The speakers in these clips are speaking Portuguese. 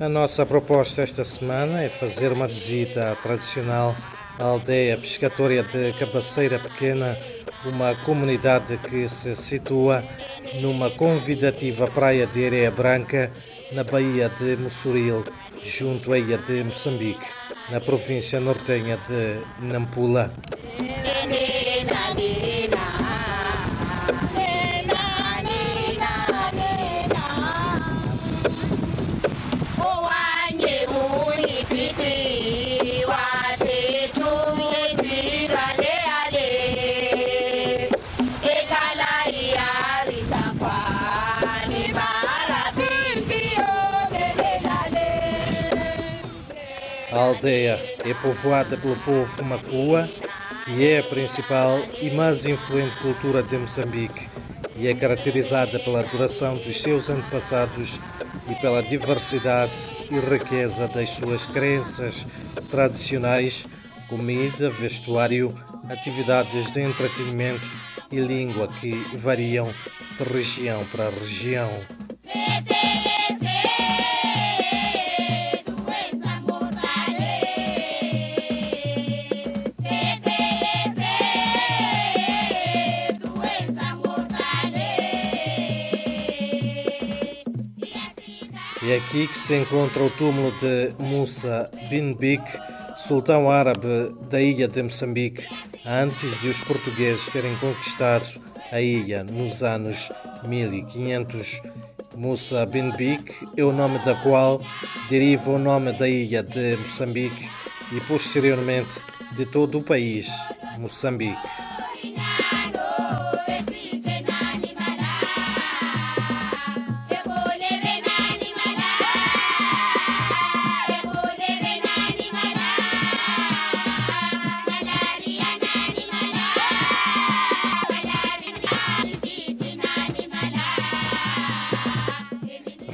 A nossa proposta esta semana é fazer uma visita à tradicional aldeia pescatória de Cabaceira Pequena, uma comunidade que se situa numa convidativa praia de areia branca na Baía de Mussuril, junto à ilha de Moçambique, na província nortenha de Nampula. A aldeia é povoada pelo povo Macua, que é a principal e mais influente cultura de Moçambique e é caracterizada pela adoração dos seus antepassados e pela diversidade e riqueza das suas crenças tradicionais, comida, vestuário, atividades de entretenimento e língua que variam de região para região. É aqui que se encontra o túmulo de Musa bin Bik, sultão árabe da ilha de Moçambique, antes de os portugueses terem conquistado a ilha nos anos 1500. Musa bin Bik é o nome da qual deriva o nome da ilha de Moçambique e posteriormente de todo o país, Moçambique.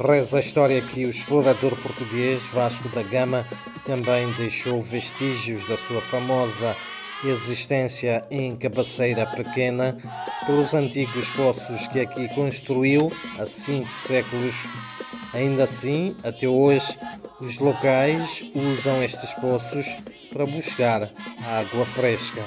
Reza a história que o explorador português Vasco da Gama também deixou vestígios da sua famosa existência em Cabaceira Pequena pelos antigos poços que aqui construiu há cinco séculos. Ainda assim, até hoje, os locais usam estes poços para buscar água fresca.